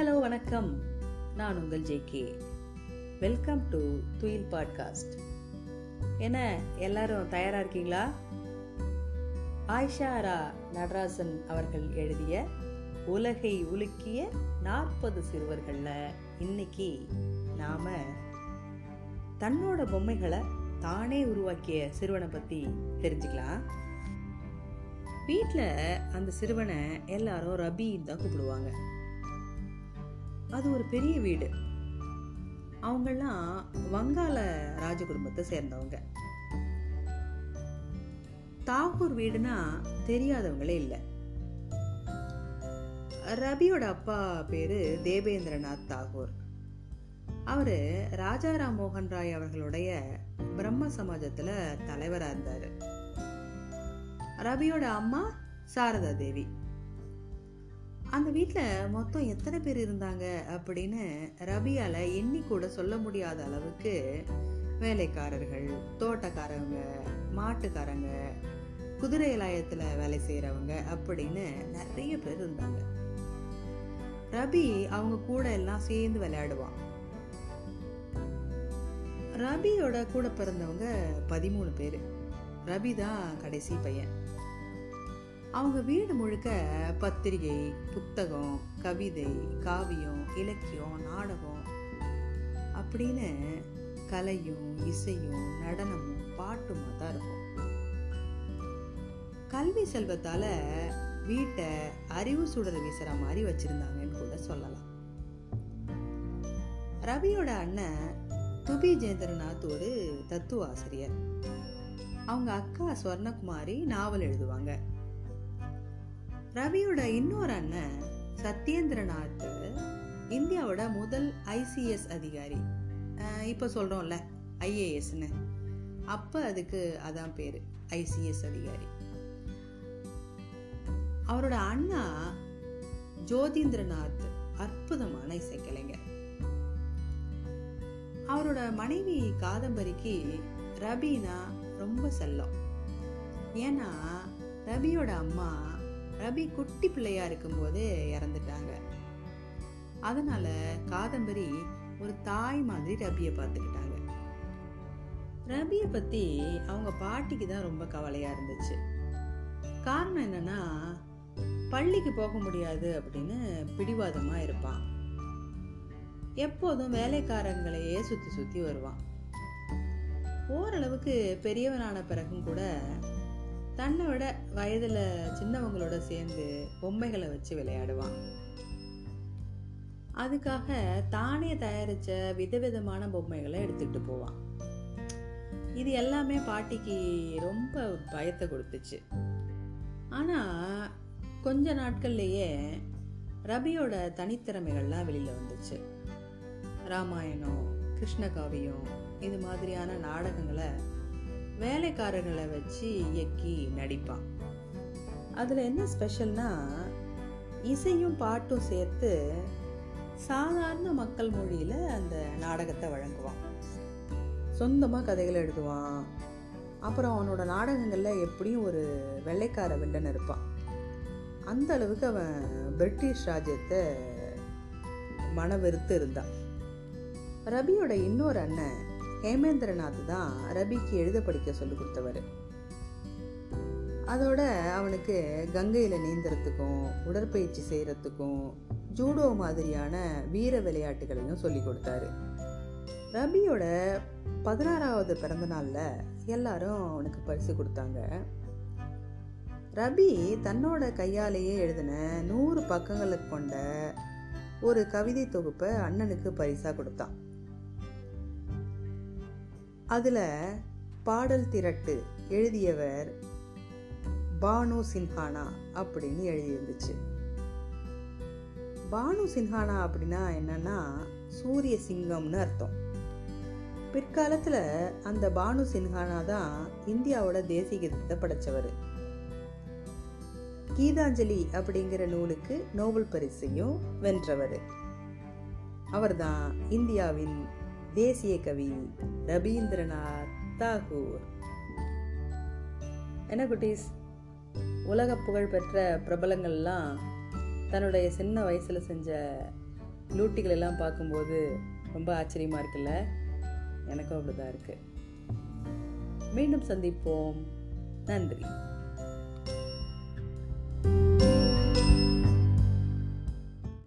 Hello வணக்கம். நான் உங்கள் ஜேகே வெல்கம் டு துயில் பாட்காஸ்ட் என்ன எல்லாரும் தயாராக இருக்கீங்களா? ஆயிஷாரா நடராசன் அவர்கள் எழுதிய உலகை உலுக்கிய நாற்பது சிறுவர்களில் இன்னைக்கு நாம தன்னோட பொம்மைகளை தானே உருவாக்கிய சிறுவனை பற்றி தெரிஞ்சுக்கலாம். வீட்டில் அந்த சிறுவனை எல்லாரும் ரபின்னு தான் கூப்பிடுவாங்க. அது ஒரு பெரிய வீடு. அவங்கெல்லாம் வங்காள ராஜ குடும்பத்தை சேர்ந்தவங்க. தாகூர் வீடுனா தெரியாதவங்களே இல்லை. ரபியோட அப்பா பேரு தேவேந்திரநாத் தாகூர். அவரு ராஜாராம் மோகன் ராய் அவர்களுடைய பிரம்ம சமாஜத்துல தலைவராக இருந்தாரு. ரபியோட அம்மா சாரதா தேவி. அந்த வீட்டில் மொத்தம் எத்தனை பேர் இருந்தாங்க அப்படின்னு ரபியால் எண்ணி கூட சொல்ல முடியாத அளவுக்கு வேலைக்காரர்கள் தோட்டக்காரங்க மாட்டுக்காரங்க குதிரை இலாயத்தில் வேலை செய்கிறவங்க அப்படின்னு நிறைய பேர் இருந்தாங்க. ரபி அவங்க கூட எல்லாம் சேர்ந்து விளையாடுவான். ரபியோட கூட பிறந்தவங்க பதிமூணு பேர். ரபி தான் கடைசி பையன். அவங்க வீடு முழுக்க பத்திரிகை புத்தகம் கவிதை காவியம் இலக்கியம் நாடகம் அப்படின்னு கலையும் இசையும் நடனமும் பாட்டுமாக தான் இருக்கும். கல்வி செல்வத்தால் வீட்டை அறிவு சுடர் வீசுற மாதிரி வச்சுருந்தாங்கன்னு கூட சொல்லலாம். ரவியோட அண்ணன் துபி ஜெயந்திரநாத் ஒரு தத்துவ ஆசிரியர் அவங்க அக்கா ஸ்வர்ணகுமாரி நாவல் எழுதுவாங்க. ரவியோட இன்னொரு அண்ணன் சத்யேந்திரநாத் இந்தியாவோட முதல் ஐசிஎஸ் அதிகாரி. இப்போ சொல்கிறோம்ல ஐஏஎஸ்னு அப்போ அதுக்கு அதான் பேர் ஐசிஎஸ் அதிகாரி. அவரோட அண்ணா ஜோதிந்திரநாத் அற்புதமான இசைக்கலைஞர். அவரோட மனைவி காதம்பரிக்கு ரபினா ரொம்ப செல்லம். ஏன்னா ரபியோட அம்மா ரபி குட்டி பிள்ளையா இருக்கும்போது இறந்துட்டாங்க. அதனால காதம்பரி ஒரு தாய் மாதிரி ரபியை பார்த்துக்கிட்டாங்க. ரபியை பத்தி அவங்க பாட்டிக்கு தான் ரொம்ப கவலையா இருந்துச்சு. காரணம் என்னன்னா பள்ளிக்கு போக முடியாது அப்படின்னு பிடிவாதமா இருப்பான். எப்போதும் வேலைக்காரங்களையே சுத்தி சுத்தி வருவான். ஓரளவுக்கு பெரியவனான பிறகும் கூட தன்னை விட வயதுல சின்னவங்களோட சேர்ந்து பொம்மைகளை வச்சு விளையாடுவான். அதுக்காக தானே தயாரிச்ச விதவிதமான பொம்மைகளை எடுத்துக்கிட்டு போவான். இது எல்லாமே பாட்டிக்கு ரொம்ப பயத்தை கொடுத்துச்சு. ஆனா கொஞ்ச நாட்கள்லயே ரபியோட தனித்திறமைகள்லாம் வெளியில வந்துச்சு. ராமாயணம் கிருஷ்ணகாவியம் இது மாதிரியான நாடகங்களை வேலைக்காரர்களை வச்சு இயக்கி நடிப்பான். அதில் என்ன ஸ்பெஷல்னா இசையும் பாட்டும் சேர்த்து சாதாரண மக்கள் மொழியில் அந்த நாடகத்தை வழங்குவான். சொந்தமாக கதைகளை எழுதுவான். அப்புறம் அவனோட நாடகங்களில் எப்படியும் ஒரு வெள்ளைக்கார வில்லன் இருப்பான். அந்த அளவுக்கு அவன் பிரிட்டிஷ் ராஜ்யத்தை மனவெறுத்து இருந்தான். ரபியோட இன்னொரு அண்ணன் ஹேமேந்திரநாத் தான் ரபிக்கு எழுத படிக்க சொல்லி கொடுத்தவர். அதோட அவனுக்கு கங்கையில் நீந்துறதுக்கும் உடற்பயிற்சி செய்கிறதுக்கும் ஜூடோ மாதிரியான வீர விளையாட்டுகளையும் சொல்லி கொடுத்தாரு. ரபியோட பதினாறாவது பிறந்த நாளில் எல்லாரும் அவனுக்கு பரிசு கொடுத்தாங்க. ரபி தன்னோட கையாலேயே எழுதின நூறு பக்கங்களை கொண்ட ஒரு கவிதை தொகுப்பை அண்ணனுக்கு பரிசாக கொடுத்தான். அதில் பாடல் திரட்டு எழுதியவர் பானு சின்ஹானா அப்படின்னு எழுதியிருந்துச்சு. பானு சின்ஹானா அப்படின்னா என்னன்னா சூரிய சிங்கம்னு அர்த்தம். பிற்காலத்தில் அந்த பானு சின்ஹானா தான் இந்தியாவோட தேசிய கீதத்தை படைச்சவர். கீதாஞ்சலி அப்படிங்கிற நூலுக்கு நோபல் பரிசையும் வென்றவர். அவர்தான் இந்தியாவின் தேசிய கவி ரவீந்திரநாத் தாகூர். என்ன குட்டீஸ்? உலக புகழ் பெற்ற பிரபலங்கள்லாம் தன்னுடைய சின்ன வயசில் செஞ்ச லூட்டிகள் எல்லாம் பார்க்கும்போது ரொம்ப ஆச்சரியமாக இருக்குல்ல? எனக்கும் அப்படிதான் இருக்கு. மீண்டும் சந்திப்போம். நன்றி.